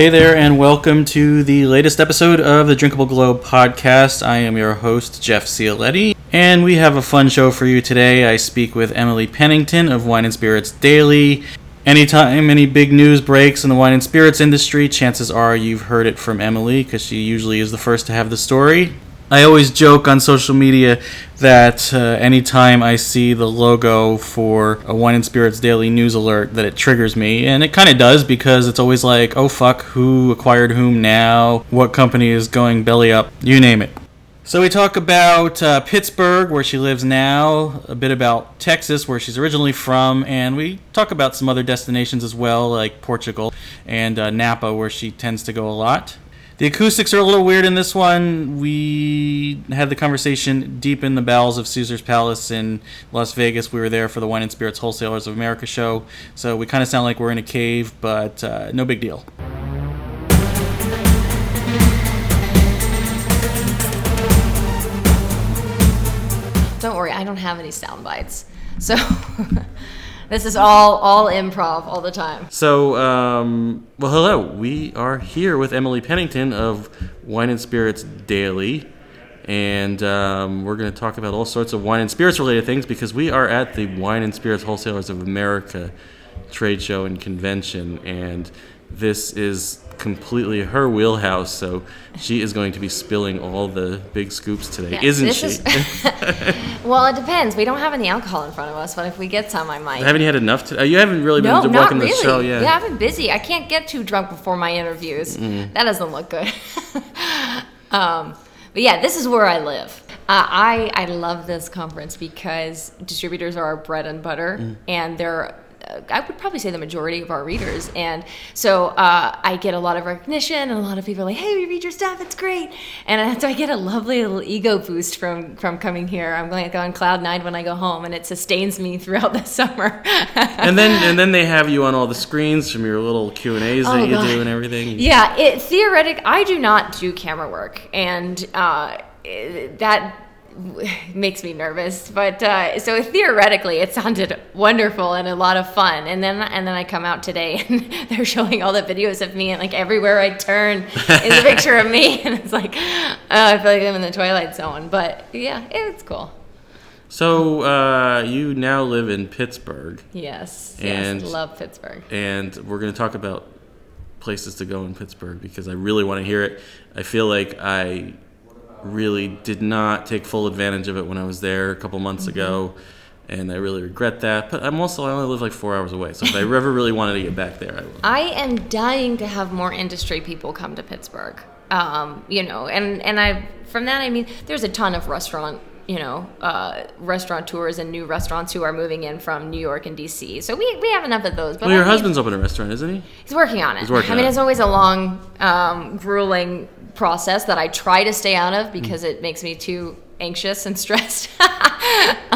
Hey there, and welcome to the latest episode of the Drinkable Globe podcast. I am your host, Jeff Cioletti, and we have a fun show for you today. I speak with Emily Pennington of Wine and Spirits Daily. Anytime any big news breaks in the wine and spirits industry, chances are you've heard it from Emily because she usually is the first to have the story. I always joke on social media that uh, anytime I see the logo for a Wine and Spirits Daily News Alert, that it triggers me, and it kind of does because it's always like, oh fuck, who acquired whom now? What company is going belly up? You name it. So we talk about uh, Pittsburgh, where she lives now, a bit about Texas, where she's originally from, and we talk about some other destinations as well, like Portugal and uh, Napa, where she tends to go a lot. The acoustics are a little weird in this one. We had the conversation deep in the bowels of Caesar's Palace in Las Vegas. We were there for the Wine and Spirits Wholesalers of America show, so we kind of sound like we're in a cave, but uh, no big deal. Don't worry, I don't have any sound bites. So this is all all improv all the time. So, um, well, hello. We are here with Emily Pennington of Wine and Spirits Daily, and um, we're going to talk about all sorts of wine and spirits related things because we are at the Wine and Spirits Wholesalers of America trade show and convention, and this is completely her wheelhouse. So she is going to be spilling all the big scoops today, Yeah, isn't she? is- Well, it depends. We don't have any alcohol in front of us, but if we get some, I might. haven't you had enough? To, uh, you haven't really been no, walking not the really. show, yeah. I've been busy. I can't get too drunk before my interviews. That doesn't look good. um, but yeah, this is where I live. Uh, I I love this conference because distributors are our bread and butter, Mm. and they're I would probably say the majority of our readers, and so uh, I get a lot of recognition, and a lot of people are like, "Hey, we read your stuff; it's great," and so I get a lovely little ego boost from from coming here. I'm like on cloud nine when I go home, and it sustains me throughout the summer. and then and then they have you on all the screens from your little Q and A's that Oh, you God. do and everything. Yeah, it theoretic. I do not do camera work, and uh, that makes me nervous. But uh, so theoretically, it sounded wonderful and a lot of fun. And then and then I come out today, and they're showing all the videos of me, and like everywhere I turn is a picture of me, and it's like uh, I feel like I'm in the Twilight Zone. But yeah, it's cool. So uh, you now live in Pittsburgh, Yes, And- yes, love Pittsburgh. and we're going to talk about places to go in Pittsburgh because I really want to hear it. I feel like I really did not take full advantage of it when I was there a couple months Mm-hmm. ago, and I really regret that. But I'm also I only live like four hours away, so if I ever really wanted to get back there, I will. I am dying to have more industry people come to Pittsburgh. Um, you know, and and I from that I mean there's a ton of restaurant you know uh, restaurateurs and new restaurants who are moving in from New York and DC. So we, we have enough of those. But Well, your I husband's opened a restaurant, isn't he? he's working on it. He's working I mean, on it's always a long, um, grueling process that I try to stay out Mm. of because it makes me too anxious and stressed.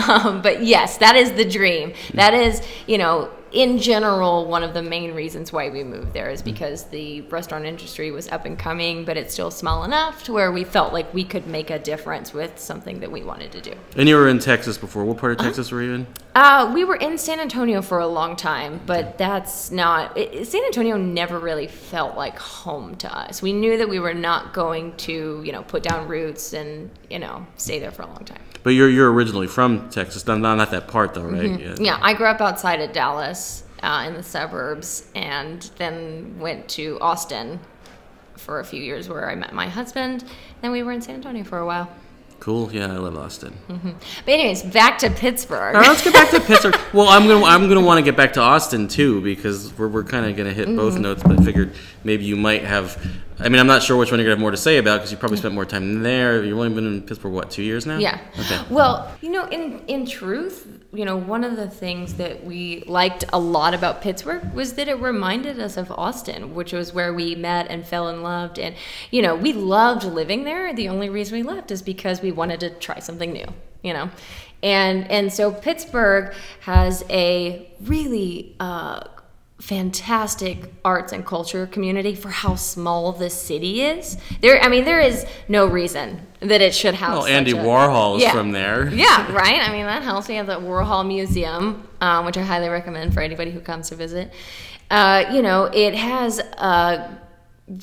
um, but yes, that is the dream. Mm. That is, you know, in general, one of the main reasons why we moved there Mm. because the restaurant industry was up and coming, but it's still small enough to where we felt like we could make a difference with something that we wanted to do. And you were in Texas before. What part Uh-huh. of Texas were you in? Uh, we were in San Antonio for a long time, but that's not. It- San Antonio never really felt like home to us. We knew that we were not going to, you know, put down roots and, you know, stay there for a long time. But you're you're originally from Texas, not not that part though, right? Mm-hmm. Yeah, I grew up outside of Dallas uh, in the suburbs and then went to Austin for a few years where I met my husband. Then we were in San Antonio for a while. Cool. Yeah, I love Austin. But, anyways, back to Pittsburgh. All right, let's get back to Pittsburgh. Well, I'm gonna I'm gonna want to get back to Austin too because we're, we're kind of gonna hit both notes. But I figured maybe you might have. I mean, I'm not sure which one you're gonna have more to say about because you probably spent more time there. You've only been in Pittsburgh what two years now? Yeah. Okay. Well, you know, in in truth, you know, one of the things that we liked a lot about Pittsburgh was that it reminded us of Austin, which was where we met and fell in love. And you know, we loved living there. The only reason we left is because we wanted to try something new. You know, and and so Pittsburgh has a really. Uh, fantastic arts and culture community for how small this city is. There, I mean, there is no reason that it should have. Well, Andy a- Warhol is Yeah. from there. Yeah, right. I mean, that helps. We have the Warhol Museum, um, which I highly recommend for anybody who comes to visit. Uh, you know, it has a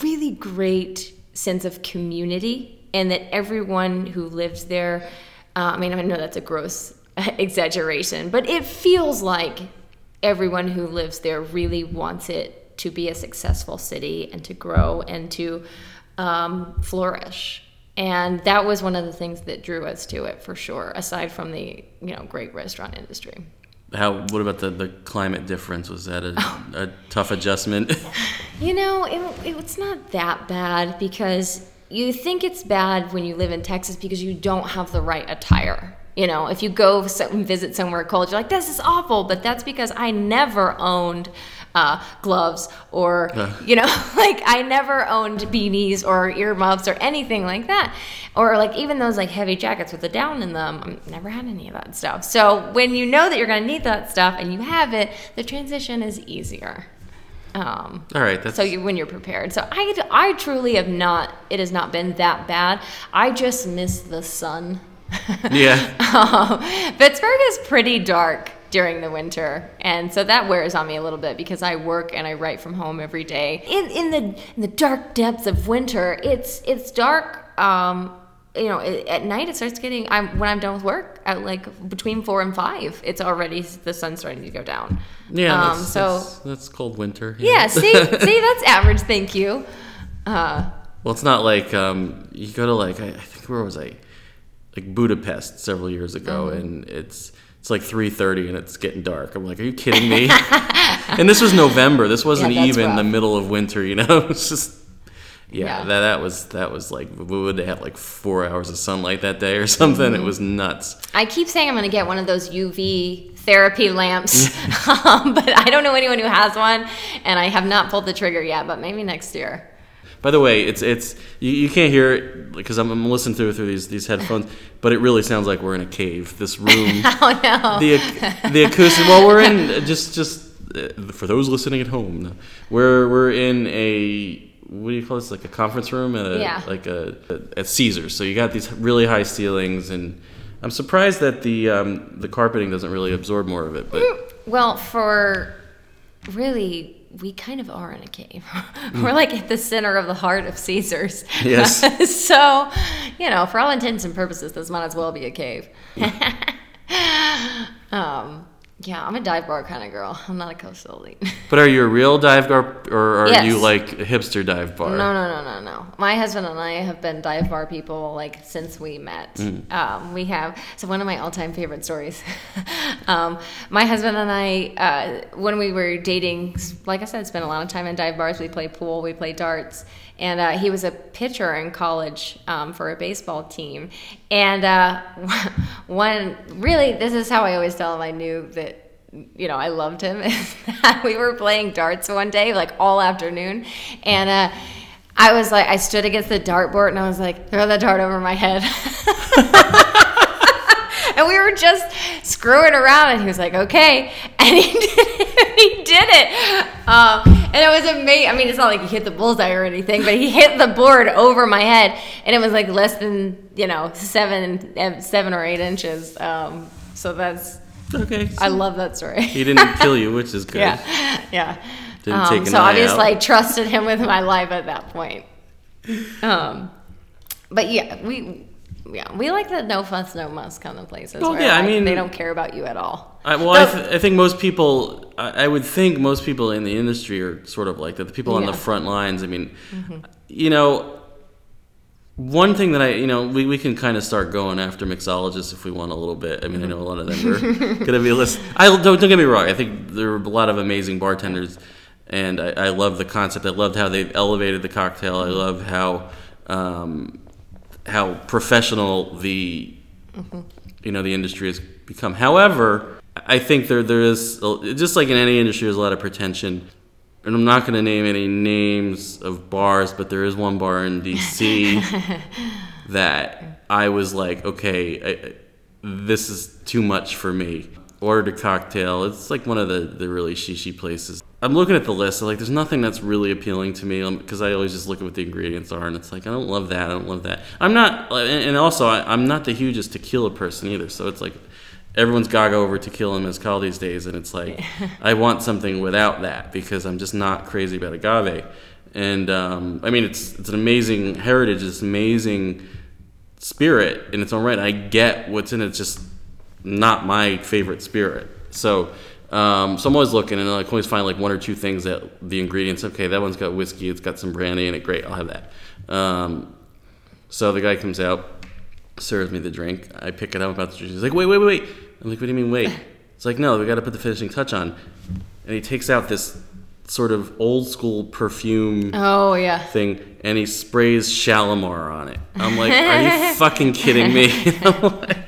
really great sense of community, and that everyone who lives there. Uh, I mean, I know that's a gross exaggeration, but it feels like everyone who lives there really wants it to be a successful city and to grow and to um, flourish. And that was one of the things that drew us to it for sure, aside from the you know great restaurant industry. How? What about the, the climate difference? Was that a, a tough adjustment? You know, it, it's not that bad because you think it's bad when you live in Texas because you don't have the right attire. You know, if you go and visit somewhere cold, you're like, this is awful. But that's because I never owned uh, gloves or, uh. you know, like I never owned beanies or earmuffs or anything like that. Or like even those like heavy jackets with the down in them. I never had any of that stuff. So when you know that you're going to need that stuff and you have it, the transition is easier. Um, All right. That's... So you, when you're prepared. So I, I truly have not, it has not been that bad. I just miss the sun. yeah. um, Pittsburgh is pretty dark during the winter, and so that wears on me a little bit because I work and I write from home every day. In in the in the dark depths of winter, it's it's dark. Um, you know, at night it starts getting. I'm when I'm done with work at like between four and five. It's already the sun's starting to go down. Yeah, um, that's, so that's, that's, cold winter. Yeah, yeah see, see, that's average. Thank you. Uh, well, it's not like um, you go to like I, I, think where was I, like Budapest several years ago, mm-hmm. and it's it's like 3:30 and it's getting dark. I'm like, are you kidding me? and this was November. This wasn't yeah, even rough. the middle of winter. You know, it's just yeah, yeah, That, that was that was like we would they have like four hours of sunlight that day or something? Mm-hmm. It was nuts. I keep saying I'm going to get one of those UV therapy lamps, um, but I don't know anyone who has one, and I have not pulled the trigger yet. But maybe next year. By the way, it's it's you, you can't hear it because I'm, I'm, listening through through these these headphones, but it really sounds like we're in a cave. This room. oh no. The the acoustic. Well, we're in just just uh, for those listening at home. We're we're in a what do you call this? Like a conference room at a yeah. like a, a, at Caesars. So you got these really high ceilings, and I'm surprised that the um, the carpeting doesn't really absorb more of it. But well, for really. We kind of are in a cave. We're like at the center of the heart of Caesars. Yes. so, you know, for all intents and purposes, this might as well be a cave. um, yeah, I'm a dive bar kind of girl. I'm not a coastal elite. but are you a real dive bar, or are yes. you like a hipster dive bar? No, no, no, no, no. My husband and I have been dive bar people like since we met. Mm. Um, we have so one of my all-time favorite stories. um, my husband and I, uh, when we were dating, like I said, spent a lot of time in dive bars. We play pool, we play darts, and uh, he was a pitcher in college um, for a baseball team. And uh, one really, this is how I always tell him I knew that you know I loved him. we were playing darts one day, like all afternoon, and. Uh, I was like, I stood against the dartboard and I was like, throw that dart over my head. and we were just screwing around, and he was like, "Okay," and he did it. he did it, um, and it was amazing. I mean, it's not like he hit the bullseye or anything, but he hit the board over my head, and it was like less than you know seven, eh, seven or eight inches. Um, so that's okay. So I love that story. he didn't kill you, which is good. Yeah, yeah. Didn't um, take an so obviously, I trusted him with my life at that point. Um, but yeah, we yeah, we like the no fuss, no muss kind of places. Well, yeah, I mean, they don't care about you at all. I, well, I, th- I, think most people, I, I, would think most people in the industry are sort of like that. The people on yeah. the front lines. I mean, mm-hmm. you know, one thing that I, you know, we, we can kind of start going after mixologists if we want a little bit. I mean, I know a lot of them are going to be a list. I don't, don't get me wrong. I think there are a lot of amazing bartenders, and I, I love the concept. I loved how they've elevated the cocktail. I love how. Um, how professional the mm-hmm. you know the industry has become. However, I think there there is just like in any industry, there's a lot of pretension. And I'm not going to name any names of bars, but there is one bar in DC that I was like, okay, I, this is too much for me. Ordered a cocktail. It's like one of the, the really shishi places. I'm looking at the list. I'm Like, there's nothing that's really appealing to me because um, I always just look at what the ingredients are, and it's like I don't love that. I don't love that. I'm not, and also I, am not the hugest tequila person either. So it's like everyone's gaga over to tequila and mezcal these days, and it's like I want something without that because I'm just not crazy about agave. and um, I mean it's it's an amazing heritage, it's amazing spirit in its own right. I get what's in it, it's just not my favorite spirit. So. Um, so I'm always looking, and I can always find like one or two things that the ingredients. Okay, that one's got whiskey. It's got some brandy in it. Great, I'll have that. Um, so the guy comes out, serves me the drink. I pick it up about the drink. He's like, wait, wait, wait, wait. I'm like, what do you mean, wait? It's like, no, we got to put the finishing touch on. And he takes out this sort of old school perfume Oh yeah. thing, and he sprays Shalimar on it. I'm like, are you fucking kidding me?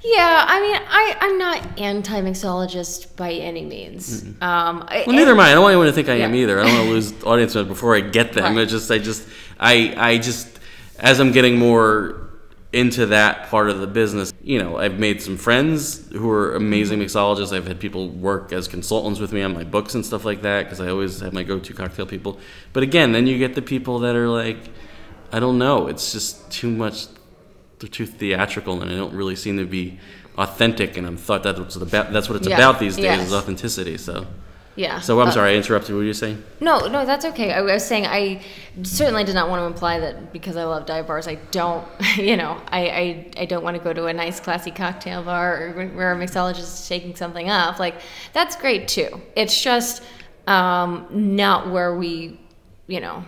Yeah, I mean, I, I'm not anti-mixologist by any means. Um, I- Well, neither am I. I don't want anyone to think I am either. I don't want to lose audience members before I get them. Right. It's just, I just, I, I just, as I'm getting more into that part of the business, you know, I've made some friends who are amazing mixologists. I've had people work as consultants with me on my books and stuff like that because I always have my go-to cocktail people. But again, then you get the people that are like, I don't know, it's just too much they're too theatrical and they don't really seem to be authentic and I'm thought that's what it's about that's what it's Yeah. about these days Yes. is authenticity so yeah. so I'm Uh, sorry I interrupted what were you saying No, no, that's okay. I was saying I certainly did not want to imply that because I love dive bars, I don't, you know, I, I, I don't want to go to a nice classy cocktail bar or where a mixologist is shaking something up. Like that's great too. It's just um, not where we, you know,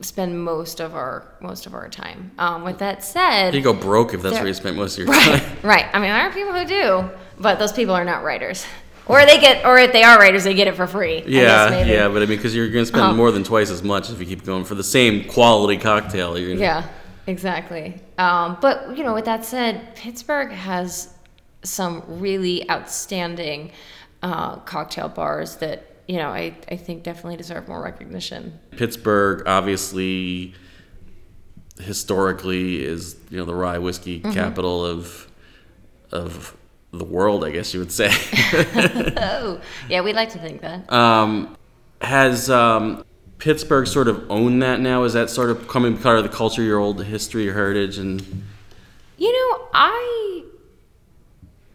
spend most of our most of our time. Um, with that said, you go broke if that's where you spent most of your Right, time right. I mean, there are people who do, but those people are not writers, or they get, or if they are writers, they get it for free. I guess yeah maybe. yeah but I mean because you're gonna spend Uh-huh. more than twice as much if you keep going for the same quality cocktail you're gonna, Yeah, exactly. Um, but you know, with that said, Pittsburgh has some really outstanding uh, cocktail bars that you know I, I think definitely deserve more recognition. Pittsburgh obviously historically is you know the rye whiskey Mm-hmm. capital of of the world I guess you would say oh, yeah, we'd like to think that. Um, has um, Pittsburgh sort of owned that now? Is that sort of coming part of the culture, your old history, your heritage, and You know, I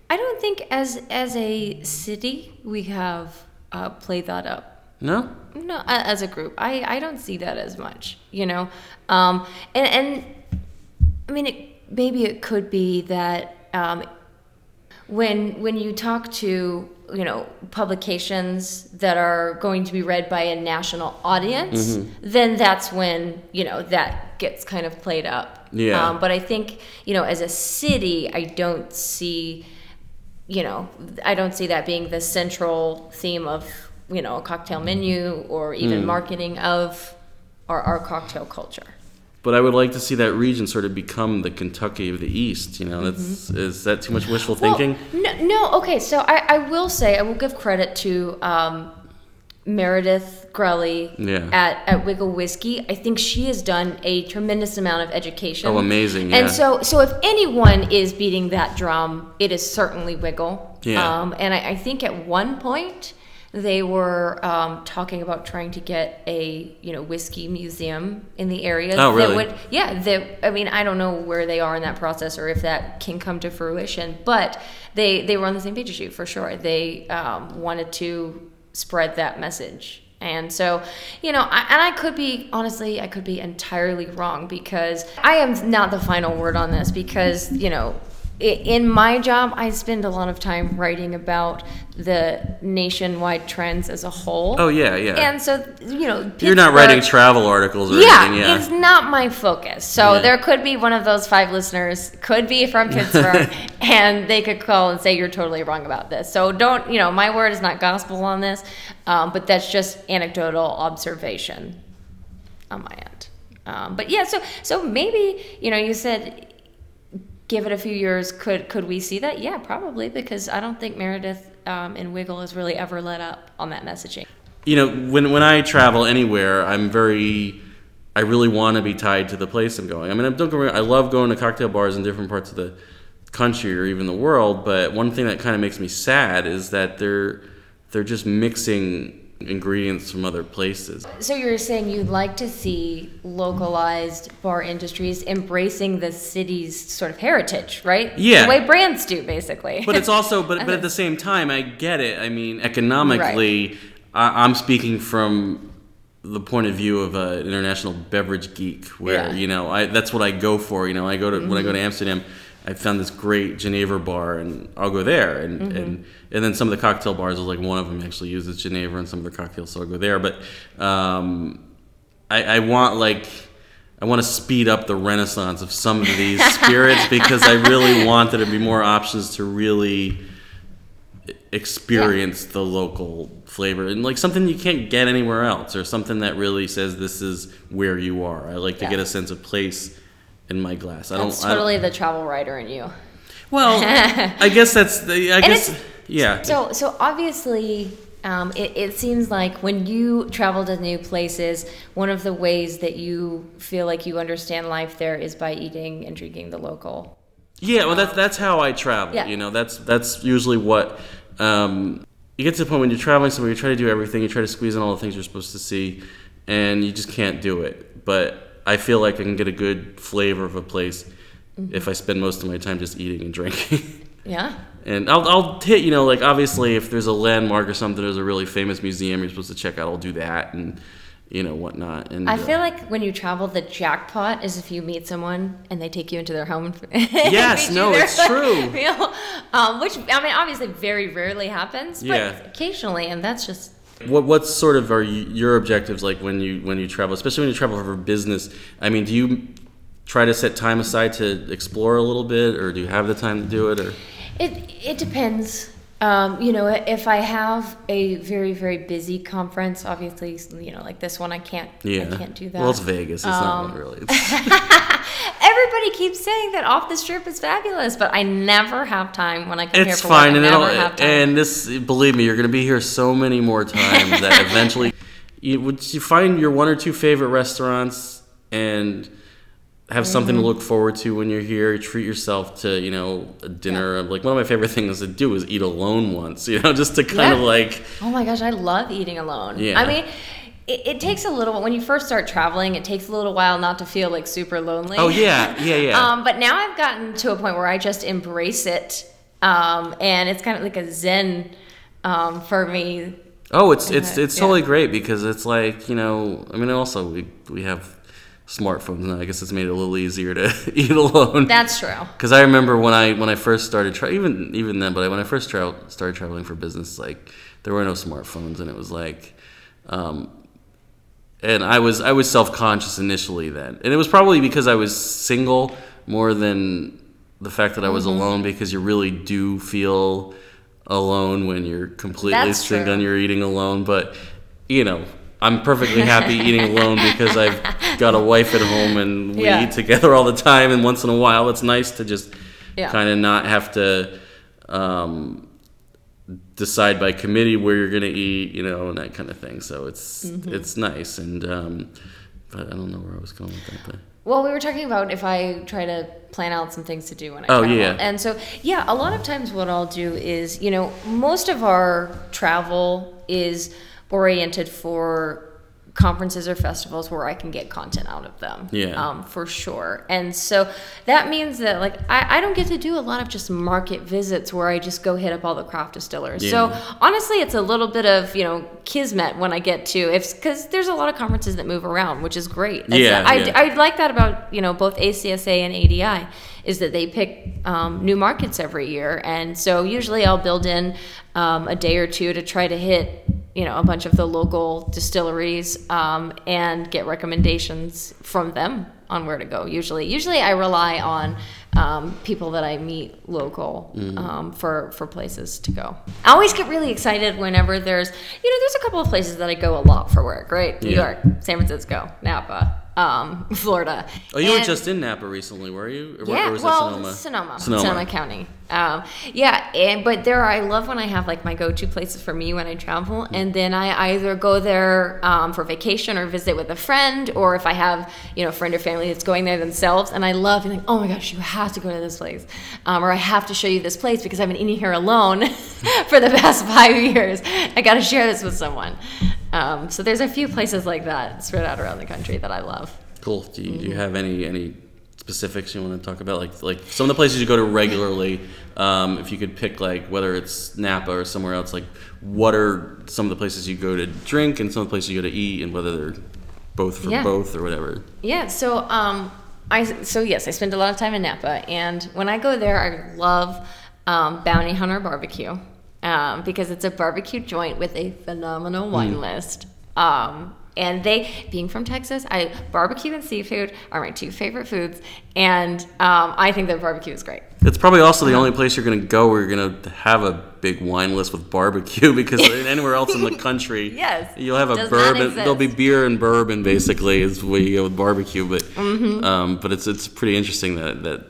I don't think as as a city we have uh, played that up. no? No, as a group, I, I don't see that as much, you know. Um, and and I mean, it, maybe it could be that um, when when you talk to you know publications that are going to be read by a national audience, then that's when you know that gets kind of played up. Yeah. Um, but I think you know, as a city, I don't see you know, I don't see that being the central theme of, you know, a cocktail menu or even marketing of our, our cocktail culture. But I would like to see that region sort of become the Kentucky of the East. You know, that's is that too much wishful thinking? Well, no, no, okay, so I, I will say, I will give credit to um, Meredith Grelli Yeah. at, at Wigle Whiskey. I think she has done a tremendous amount of education. Oh, amazing, yeah. And so, so if anyone is beating that drum, it is certainly Wigle. Yeah. Um, and I, I think at one point, they were um, talking about trying to get a you know whiskey museum in the area. Oh, really? That would, yeah. That I mean, I don't know where they are in that process or if that can come to fruition. But they they were on the same page as you for sure. They um, wanted to spread that message. And so, you know, I, and I could be honestly, I could be entirely wrong because I am not the final word on this because you know in my job, I spend a lot of time writing about the nationwide trends as a whole. Oh yeah, yeah. And so, you know, You're not writing travel articles or yeah, anything. Yeah. it's not my focus. So Yeah. there could be one of those five listeners, could be from Pittsburgh, and they could call and say you're totally wrong about this. So don't, you know, my word is not gospel on this, um, but that's just anecdotal observation on my end. Um, but yeah, so so maybe you know, you said give it a few years. Could could we see that? Yeah, probably because I don't think Meredith um, and Wigle has really ever let up on that messaging. you know, when when I travel anywhere, I'm very, I really want to be tied to the place I'm going. I mean, don't I love going to cocktail bars in different parts of the country or even the world. But one thing that kind of makes me sad is that they're they're just mixing ingredients from other places. So you're saying you'd like to see localized bar industries embracing the city's sort of heritage, right? Yeah. The way brands do, basically. But it's also, but but at the same time, I get it. I mean, economically, I, I'm speaking from the point of view of an international beverage geek, where Yeah. Mm-hmm. you know I that's what I go for. You know, I go to when I go to Amsterdam. I found this great Geneva bar, and I'll go there, and Mm-hmm. and and then some of the cocktail bars, was like one of them actually uses Geneva and some of the cocktails, so I'll go there. But um, I, I want like I want to speed up the renaissance of some of these spirits because I really want there to be more options to really experience the local flavor and like something you can't get anywhere else or something that really says this is where you are. I like to Yeah. get a sense of place in my glass. I That's don't I don't- totally the travel writer in you. well, I guess that's the I guess yeah. So, so obviously, um, it, it seems like when you travel to new places, one of the ways that you feel like you understand life there is by eating and drinking the local. Yeah, well, that's that's how I travel. Yeah. You know, that's that's usually what um, you get to the point when you're traveling somewhere. You try to do everything. You try to squeeze in all the things you're supposed to see, and you just can't do it. But I feel like I can get a good flavor of a place if I spend most of my time just eating and drinking. Yeah. and I'll I'll hit you know like obviously if there's a landmark or something, there's a really famous museum you're supposed to check out. I'll do that and you know whatnot. And I uh, feel like when you travel, the jackpot is if you meet someone and they take you into their home. Yes, no, it's true. Meal. um, which I mean, obviously, very rarely happens, but Yeah. occasionally, and that's just What what sort of are you, your objectives like when you when you travel, especially when you travel for business? I mean, do you try to set time aside to explore a little bit, or do you have the time to do it? Or It it depends. Um, you know, if I have a very very busy conference, obviously, you know, like this one, I can't yeah, I can't do that. Well, it's Vegas. It's not Um, one really. It's, Everybody keeps saying that off the strip is fabulous, but I never have time when I come here it's for fine, work. and it'll, never have time. and this believe me, you're going to be here so many more times that eventually you would you find your one or two favorite restaurants and have something Mm-hmm. to look forward to when you're here. Treat yourself to you know a dinner. Like one of my favorite things to do is eat alone once. You know, just to kind of like. Oh my gosh, I love eating alone. Yeah. I mean, it, it takes a little when you first start traveling. It takes a little while not to feel like super lonely. Oh yeah, yeah, yeah. Um, but now I've gotten to a point where I just embrace it, um, and it's kind of like a zen um, for me. oh, it's it's it's yeah. totally great because it's like you know. I mean, also we we have smartphones now. I guess it's made it a little easier to eat alone. That's true. Because I remember when I when I first started tra- even even then, but when I first tra- started traveling for business, like there were no smartphones, and it was like, um, and I was I was self conscious initially then, and it was probably because I was single more than the fact that I was Mm-hmm. alone, because you really do feel alone when you're completely That's stringed true. on your eating alone, but you know. I'm perfectly happy eating alone because I've got a wife at home and we Yeah. eat together all the time. And once in a while, it's nice to just Yeah. kind of not have to um, decide by committee where you're gonna eat, you know, and that kind of thing. So it's Mm-hmm. it's nice, and um, but I don't know where I was going with that. But Well, we were talking about if I try to plan out some things to do when I Oh, travel. yeah. And so, yeah, a lot of times what I'll do is, you know, most of our travel is oriented for conferences or festivals where I can get content out of them. Yeah. Um, for sure. And so that means that like I, I don't get to do a lot of just market visits where I just go hit up all the craft distillers. So honestly, it's a little bit of, you know, kismet when I get to if because there's a lot of conferences that move around, which is great. It's- Yeah, I, yeah. I like that about you know both ACSA and ADI is that they pick um, new markets every year, and so usually I'll build in um, a day or two to try to hit you know a bunch of the local distilleries um, and get recommendations from them on where to go. Usually, usually I rely on um, people that I meet local um, for for places to go. I always get really excited whenever there's you know there's a couple of places that I go a lot for work, right? New Yeah. York, San Francisco, Napa, um, Florida. oh, you were just in Napa recently, were you? Or, yeah, or was well, Sonoma? Sonoma, Sonoma. Sonoma, County. Um, yeah, and but there are, I love when I have like my go-to places for me when I travel, and then I either go there um, for vacation or visit with a friend, or if I have you know a friend or family that's going there themselves, and I love being like, oh my gosh, you have to go to this place, um, or I have to show you this place because I've been eating here alone for the past five years. I got to share this with someone. Um, so there's a few places like that spread out around the country that I love. Cool. Do you, Mm-hmm. do you have any any specifics you want to talk about? Like like some of the places you go to regularly. um, if you could pick like whether it's Napa or somewhere else, like what are some of the places you go to drink and some of the places you go to eat, and whether they're both for Yeah. both or whatever. Yeah, so um, I so yes, I spend a lot of time in Napa, and when I go there, I love um, Bounty Hunter Barbecue um, because it's a barbecue joint with a phenomenal wine list. Um, and they, being from Texas, I barbecue and seafood are my two favorite foods, and um, I think their barbecue is great. It's probably also the only place you're going to go where you're going to have a big wine list with barbecue because anywhere else in the country, Yes, you'll have a bourbon. There'll be beer and bourbon basically is where you go with barbecue. But Mm-hmm. um, but it's it's pretty interesting that that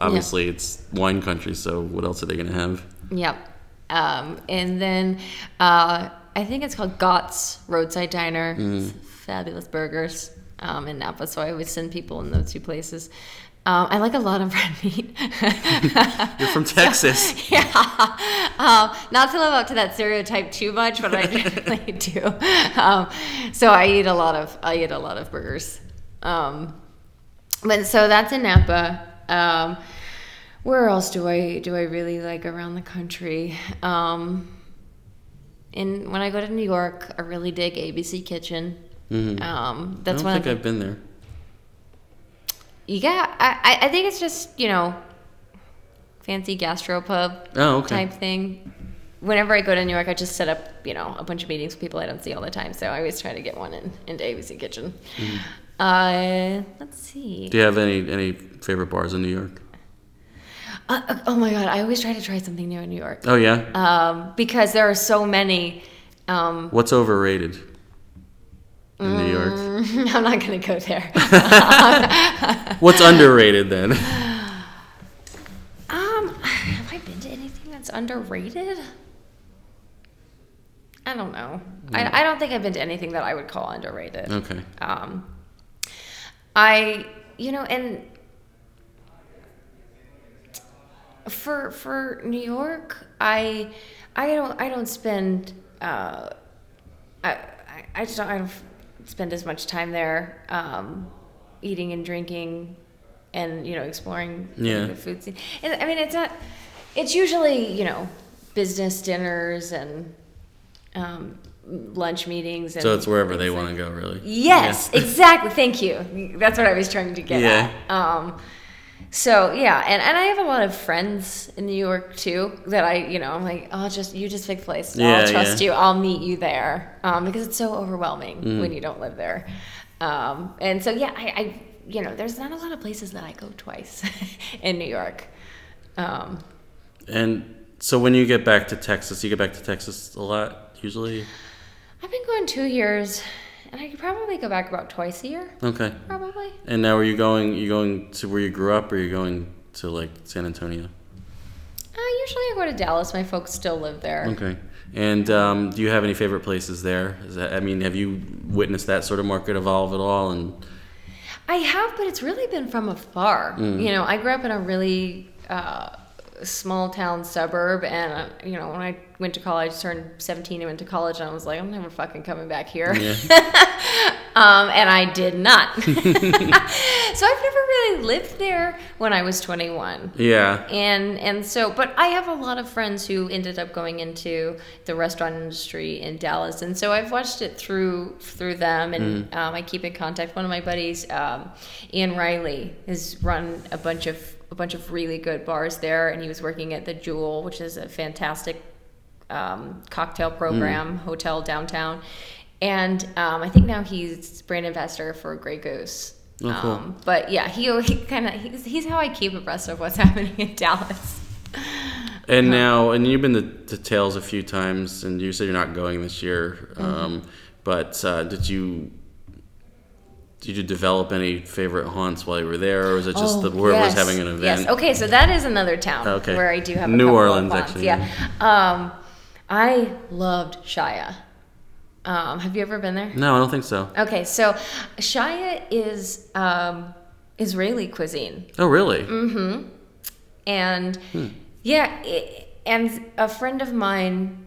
obviously it's wine country. So what else are they going to have? Yep. Um, and then uh, I think it's called Gott's Roadside Diner. It's fabulous burgers um, in Napa. So I always send people in those two places. Um, I like a lot of red meat. You're from Texas. yeah. Um, not to live up to that stereotype too much, but I really do. Um, so I eat a lot of I eat a lot of burgers. Um, but so that's in Napa. Where else do I do I really like around the country? Um, and when I go to New York, I really dig ABC Kitchen. Mhm. Um, I that's don't think the, I've been there. yeah. I, I- I think it's just you know fancy gastropub Oh, okay. type thing. Whenever I go to New York, I just set up, you know, a bunch of meetings with people I don't see all the time. So I always try to get one in into ABC Kitchen. Mm-hmm. Uh, let's see. Do you have any any favorite bars in New York? Uh, uh, oh my God, I always try to try something new in New York Oh yeah. um, because there are so many. Um, What's overrated in New York? I'm not gonna go there. What's underrated then? Um, have I been to anything that's underrated? I don't know. I, I don't think I've been to anything that I would call underrated. Okay. Um, I, you know, and for for New York, I, I don't I don't spend uh, I I- just don't I don't spend as much time there um, eating and drinking and you know exploring Yeah. the food scene. And I mean, it's not. It's usually you know business dinners and um, lunch meetings. And So it's wherever they things want to go, really. Yes, exactly. Thank you. That's what I was trying to get Yeah. at. Um, so yeah, and, and I have a lot of friends in New York too that I, you know, I'm like, oh, just you just pick a place. Yeah, I'll trust yeah. you. I'll meet you there um, because it's so overwhelming Mm-hmm. when you don't live there. Um, and so yeah, I, I, you know, there's not a lot of places that I go twice in New York. Um, And so when you get back to Texas, you get back to Texas a lot usually. I've been going two years, and I could probably go back about twice a year, Okay. probably. And now are you going? You going to where you grew up, or are you going to like San Antonio? Uh, usually I go to Dallas. My folks still live there. Okay. And um, do you have any favorite places there? Is that, I mean, have you witnessed that sort of market evolve at all? And I have, but it's really been from afar. Mm. You know, I grew up in a really uh, small town suburb, and uh, you know, when I went to college, turned seventeen, and went to college, and I was like, I'm never fucking coming back here. Yeah. um, and I did not. so I've never really lived there when I was 21 yeah. and and so but i have a lot of friends who ended up going into the restaurant industry in dallas and so i've watched it through through them and um, i keep in contact one of my buddies um, ian riley has run a bunch of a bunch of really good bars there and he was working at the Joule which is a fantastic um, cocktail program hotel downtown and um, i think now he's brand investor for grey goose Oh, cool. um, but yeah, he, he kind of he's, he's how I keep abreast of what's happening in Dallas. And now, and you've been to, to Tales a few times, and you said you're not going this year. Mm-hmm. Um, but uh, did you did you develop any favorite haunts while you were there, or was it just that whoever was Oh, yes, having an event? Yes. Okay, so that is another town Okay. where I do have a New Orleans, actually, Yeah. Um, I loved Shaya. Um, have you ever been there? No, I don't think so. Okay, so Shaya is um, Israeli cuisine. Oh, really? Mm. Hmm. And yeah i and a friend of mine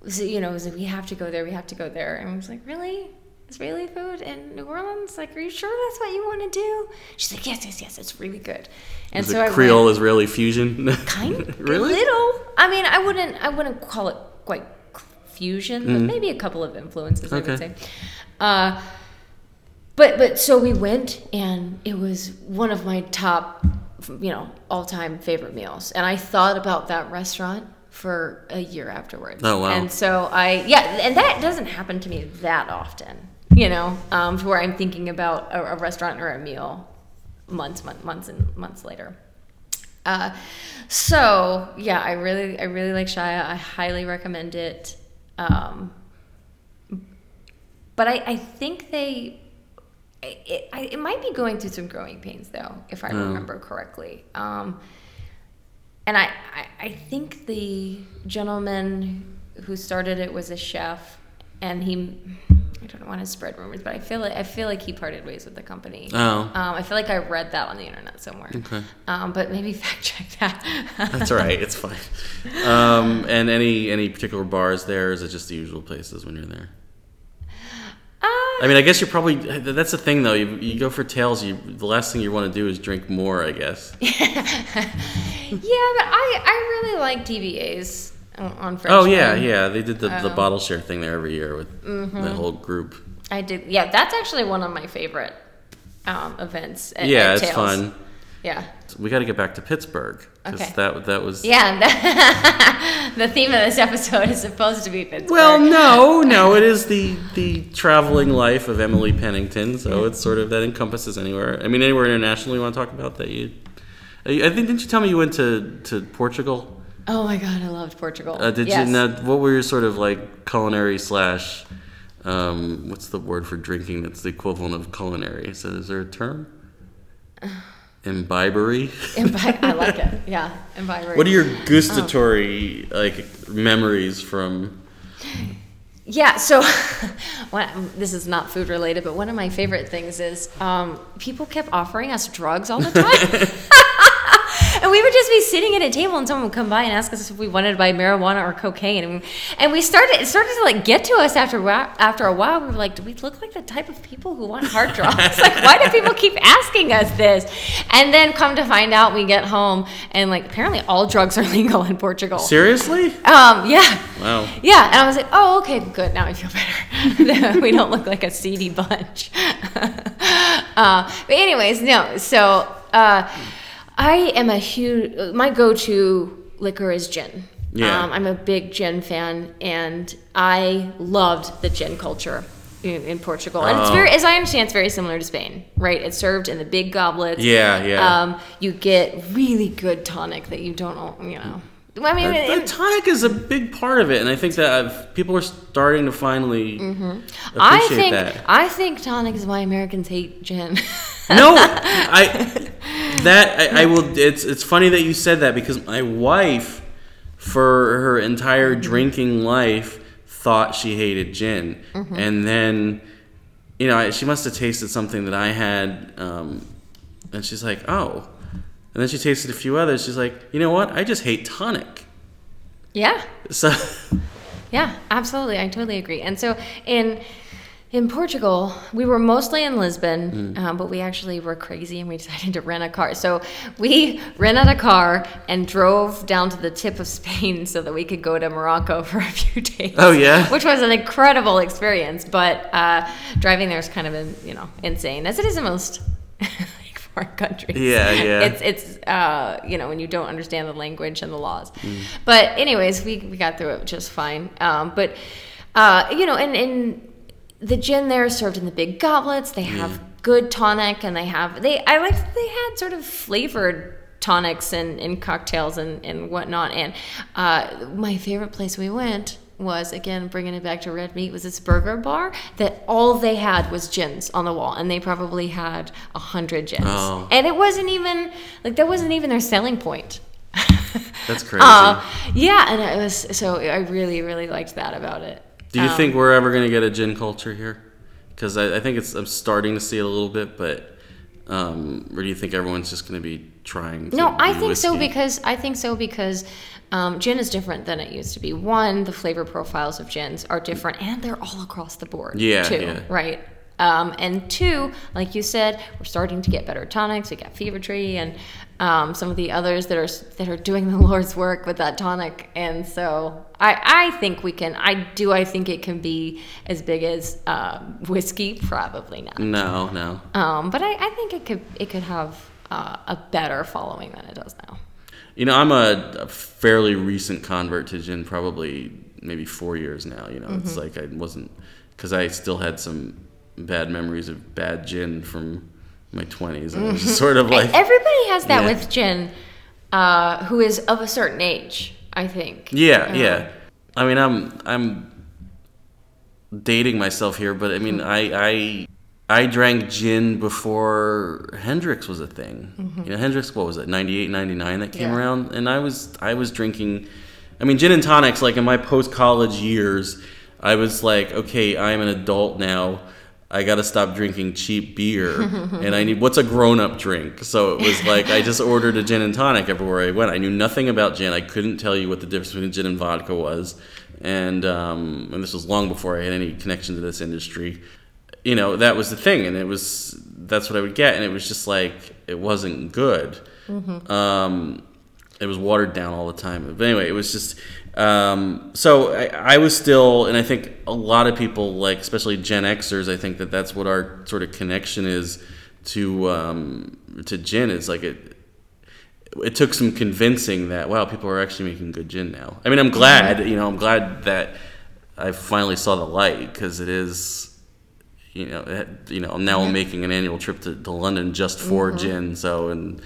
was, you know was like we have to go there we have to go there and i was like really Israeli food in New Orleans? Like, are you sure that's what you want to do? She's like, yes, yes, yes, it's really good. And Is it Creole Israeli fusion? kind of, really? little. I mean, I wouldn't, I wouldn't call it quite fusion, but maybe a couple of influences. I would say. Uh, but but so we went, and it was one of my top, you know, all time favorite meals. And I thought about that restaurant for a year afterwards. Oh, wow. And so I yeah, and that doesn't happen to me that often. You know, um, to where I'm thinking about a, a restaurant or a meal months, months, months and months later. Uh, so yeah, I really, I really like Shaya. I highly recommend it. Um, but I, I think they, it, I, it might be going through some growing pains though, if I Oh. remember correctly. Um, and I, I, I think the gentleman who started it was a chef, and he, don't want to spread rumors, but I feel like I feel like he parted ways with the company. Oh. Um, I feel like I read that on the internet somewhere. Okay. Um, but maybe fact check that. That's all right. It's fine. Um, and any any particular bars there? Is it just the usual places when you're there? Uh, I mean, I guess you're probably. That's the thing, though. You, you go for Tales. You the last thing you want to do is drink more. I guess. yeah, but I, I really like DVAs on on French. Oh yeah, Moon. yeah. They did the, the Um, bottle share thing there every year with Mm-hmm. the whole group. I did. Yeah, that's actually one of my favorite um, events. At, yeah, at it's Tales. fun. Yeah. We got to get back to Pittsburgh Okay. that that was. Yeah, that- the theme of this episode is supposed to be Pittsburgh. Well, no, no. It is the the traveling life of Emily Pennington, so it's sort of that encompasses anywhere. I mean, anywhere internationally you want to talk about that you. I I think didn't you tell me you went to to Portugal? Oh my god, I loved Portugal. Uh, did yes. you? Now, what were your sort of like culinary slash? Um, what's the word for drinking that's the equivalent of culinary? So is there a term? Imbibery. Imbi- I like it. Yeah, imbibery. What are your gustatory like memories from? Yeah, so one, this is not food related, but one of my favorite things is um, people kept offering us drugs all the time. and we would just be sitting at a table and someone would come by and ask us if we wanted to buy marijuana or cocaine. And, and we started, it started to like get to us after, a while- after a while. We were like, do we look like the type of people who want hard drugs? like, why do people keep asking us this? And then come to find out, we get home and like apparently all drugs are legal in Portugal. Seriously? Um, yeah. Wow. Yeah, and I was like, oh, okay, good. Now I feel better. we don't look like a seedy bunch. uh, but anyways, no. So uh, I am a huge. My go-to liquor is gin. Yeah. Um, I'm a big gin fan, and I loved the gin culture. In, in Portugal, and it's Oh. very, as I understand, it's very similar to Spain, right? It's served in the big goblets. Yeah, yeah. Um, you get really good tonic that you don't, you know. I mean, the it- tonic is a big part of it, and I think that I've, people are starting to finally appreciate Mm-hmm. I think that. I think tonic is why Americans hate gin. No, I that I, I will. It's it's funny that you said that because my wife, for her entire drinking life, thought she hated gin, and then, you know, I- she must have tasted something that I had, um, and she's like, oh, and then she tasted a few others. She's like, you know what? I just hate tonic. yeah, So. yeah, absolutely. I totally agree. And so in in Portugal, we were mostly in Lisbon, um, but we actually were crazy and we decided to rent a car. So we rented a car and drove down to the tip of Spain so that we could go to Morocco for a few days. Oh, yeah? which was an incredible experience. But uh, driving there is kind of you know insane, as it is in most. Foreign countries. Yeah, yeah. It's it's uh, you know when you don't understand the language and the laws. Mm. But anyways, we, we got through it just fine. Um, but uh, you know, and and the gin there served in the big goblets. They have good tonic, and they have they I like they had sort of flavored tonics and, and cocktails and and whatnot. And uh, my favorite place we went was again bringing it back to red meat was this burger bar that all they had was gins on the wall and they probably had a hundred gins Oh. and it wasn't even like that wasn't even their selling point That's crazy. uh, yeah and it was so i really really liked that about it Do you Um, think we're ever going to get a gin culture here? Because I, I think it's I'm starting to see it a little bit, but Um, or do you think everyone's just going to be trying? To No, I think so because I think so because um, gin is different than it used to be. One, the flavor profiles of gins are different, and they're all across the board. Yeah, too, yeah. right. Um, and two, like you said, we're starting to get better tonics. We got Fever Tree and um, some of the others that are that are doing the Lord's work with that tonic. And so I, I think we can. I do. I think it can be as big as um, whiskey. Probably not. No, no. Um, but I, I think it could it could have uh, a better following than it does now. You know, I'm a, a fairly recent convert to gin, probably maybe four years now. You know, it's Mm-hmm. like I wasn't because I still had some bad memories of bad gin from my 20s, and it was sort of like Everybody has that Yeah. with gin, uh, who is of a certain age. I think. Yeah, Um, yeah. I mean, I'm I'm dating myself here, but I mean, Hmm. I I I drank gin before Hendrick's was a thing. You know, Hendrick's, what was it, 98, 99 that came Mm-hmm. Yeah. around, and I was I was drinking. I mean, gin and tonics. Like in my post college years, I was like, okay, I'm an adult now. I got to stop drinking cheap beer, and I need what's a grown up drink. So it was like I just ordered a gin and tonic everywhere I went. I knew nothing about gin. I couldn't tell you what the difference between gin and vodka was, and um, and this was long before I had any connection to this industry. You know, that was the thing, and it was that's what I would get, and it was just like it wasn't good. Um, it was watered down all the time. But anyway, it was just um, so I, I was still, and I think a lot of people, like especially Gen Xers, I think that that's what our sort of connection is to um, to gin. It's like it. It took some convincing that wow, people are actually making good gin now. I mean, I'm glad, you know, I'm glad that I finally saw the light because it is, you know, you know, now I'm making an annual trip to, to London just for gin. So and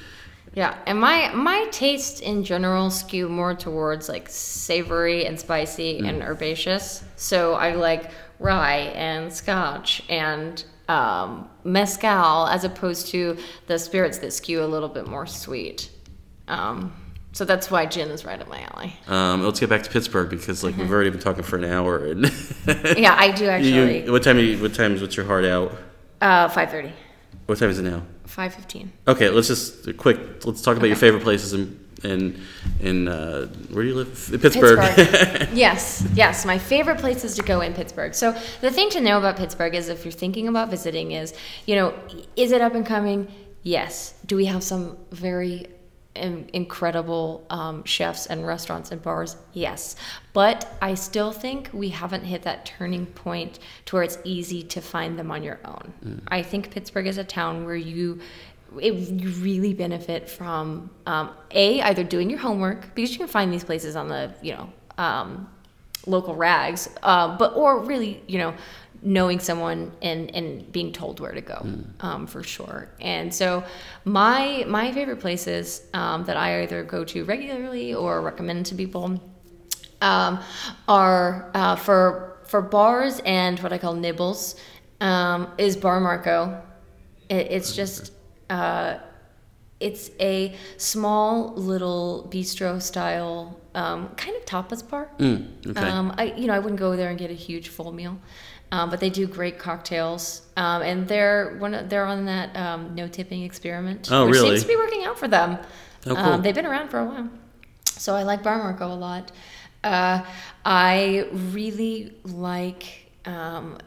Yeah, and my my tastes in general skew more towards like savory and spicy and herbaceous. So I like rye and scotch and um, mezcal as opposed to the spirits that skew a little bit more sweet. Um, so that's why gin is right up my alley. Um, let's get back to Pittsburgh because like we've already been talking for an hour. And Yeah, I do actually. You, what time? You, what time is? What's your heart out? Uh, five thirty. What time is it now? Five fifteen. Okay, let's just quick. Let's talk about your favorite places in in in uh, where do you live? Pittsburgh. Pittsburgh. yes, yes. My favorite places to go in Pittsburgh. So the thing to know about Pittsburgh is if you're thinking about visiting is, you know, is it up and coming? Yes. Do we have some very incredible um, chefs and restaurants and bars? Yes. But I still think we haven't hit that turning point to where it's easy to find them on your own. I think Pittsburgh is a town where you it, you really benefit from um, a either doing your homework because you can find these places on the you know um, local rags, uh, but or really you know knowing someone and and being told where to go um, for sure. And so my my favorite places um, that I either go to regularly or recommend to people um, are uh, for for bars and what I call nibbles um, is Bar Marco. It, it's just uh, it's a small little bistro style um, kind of tapas bar. Mm, okay. Um, I you know I wouldn't go there and get a huge full meal, um, but they do great cocktails, um, and they're one they're on that um, no tipping experiment, Oh, which really? seems to be working out for them. Oh, cool. um, they've been around for a while, so I like Bar Marco a lot. Uh, I really like. Um,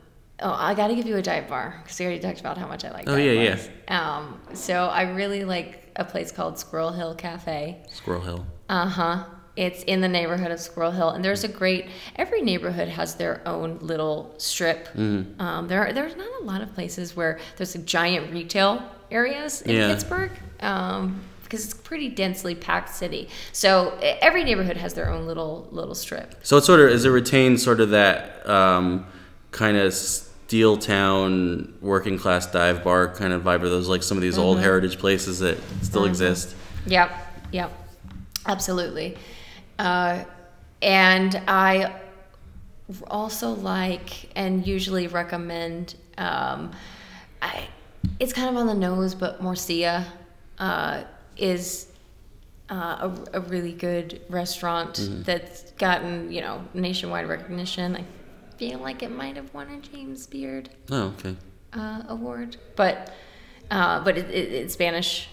oh, I got to give you a dive bar because we already talked about how much I like. Oh, yeah, yeah. bars. Um, so I really like a place called Squirrel Hill Cafe. Squirrel Hill. Uh huh. It's in the neighborhood of Squirrel Hill, and there's a great. Every neighborhood has their own little strip. Mm-hmm. Um, there, are, there's not a lot of places where there's a giant retail areas in Yeah. Pittsburgh. Um, because it's a pretty densely packed city, so every neighborhood has their own little little strip. So it sort of is it retains sort of that um, kind of steel town working class dive bar kind of vibe. Are those like some of these Mm-hmm. old heritage places that still exist? Yep, yep, absolutely. Uh, and I also like and usually recommend. Um, I, it's kind of on the nose, but Morcilla uh, is uh, a, a really good restaurant that's gotten you know nationwide recognition. I feel like it might have won a James Beard Oh, okay. uh, award, but uh, but it, it, it's Spanish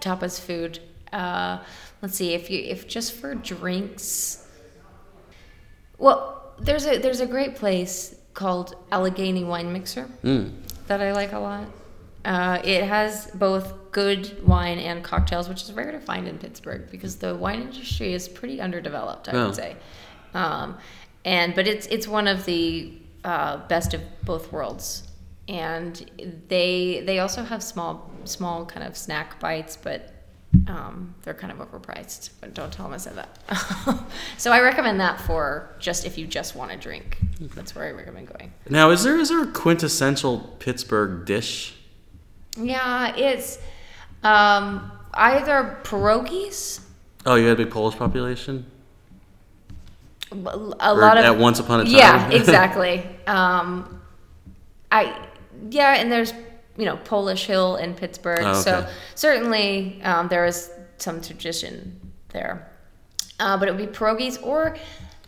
tapas food. Let's see if you if just for drinks. Well, there's a there's a great place called Allegheny Wine Mixer that I like a lot. Uh, it has both good wine and cocktails, which is rare to find in Pittsburgh because the wine industry is pretty underdeveloped, I Oh. would say. Um, and but it's it's one of the uh, best of both worlds, and they they also have small small kind of snack bites, but um, they're kind of overpriced. But don't tell them I said that. so I recommend that for just if you just want to drink. That's where I recommend going. Now, is there is there a quintessential Pittsburgh dish? Yeah, it's um, either pierogies. Oh, you had a big Polish population. A Or lot of at once upon a time. Yeah, exactly. um, I yeah, and there's you know Polish Hill in Pittsburgh, Oh, so certainly um, there is some tradition there. Uh, but it would be pierogies or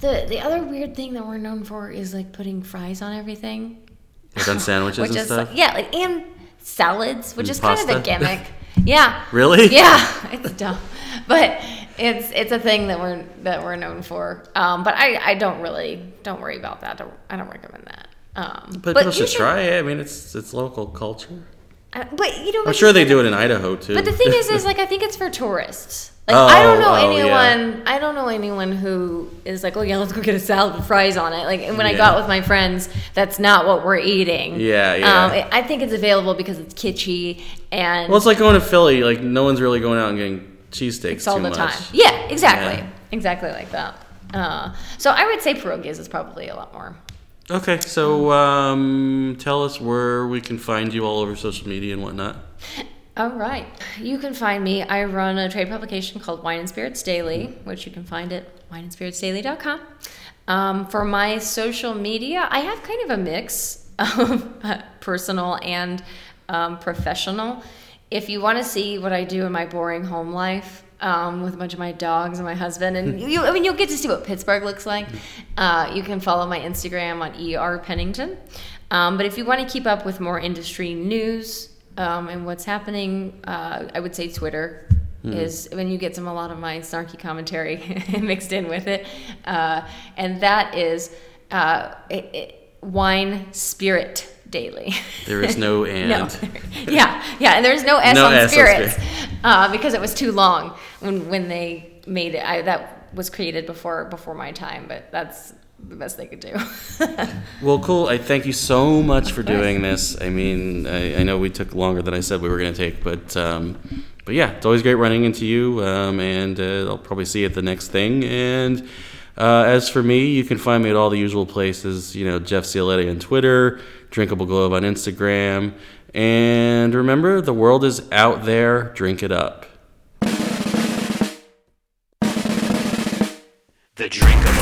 the the other weird thing that we're known for is like putting fries on everything. Like on sandwiches which and is stuff. yeah, like and salads, which And is kind of the pasta. gimmick. Yeah. Really? Yeah, it's dumb, but it's it's a thing that we're that we're known for. Um, but I I don't really don't worry about that. Don't, I don't recommend that. Um, But, people you should try it. I mean, it's it's local culture. uh, but you know, I'm sure they do it in Idaho too. But the thing is, is like I think it's for tourists. Like I don't Oh, know oh, yeah. anyone. I don't know anyone who is like, oh yeah, let's go get a salad with fries on it. Like and when I Yeah. got with my friends, that's not what we're eating. Yeah, yeah. Um, I think it's available because it's kitschy and well, it's like going to Philly. Like no one's really going out and getting cheesesteaks all too the much. time. Yeah, exactly, Yeah. exactly like that. Uh, so I would say pierogies is probably a lot more. Okay, so um, tell us where we can find you all over social media and whatnot. All right. You can find me. I run a trade publication called Wine and Spirits Daily, which you can find at wineandspiritsdaily.com. Um, for my social media, I have kind of a mix of personal and um, professional. If you want to see what I do in my boring home life, um, with a bunch of my dogs and my husband, and you, I mean, you'll get to see what Pittsburgh looks like. Uh, you can follow my Instagram on er Pennington. Um, but if you want to keep up with more industry news um, and what's happening, uh, I would say Twitter is when you get some a lot of my snarky commentary mixed in with it, uh, and that is uh, it, it, wine spirit daily. There is no and. No. yeah, yeah, and there's no S No on S on spirits uh, because it was too long when when they made it. I, that was created before before my time, but that's the best they could do. Well, cool. I thank you so much for doing this. I mean, I, I know we took longer than I said we were going to take, but um, but yeah, it's always great running into you, um, and uh, I'll probably see you at the next thing. And uh, as for me, you can find me at all the usual places. You know, Jeff Cioletti on Twitter, Drinkable Globe on Instagram, and remember, the world is out there. Drink it up. The Drinkable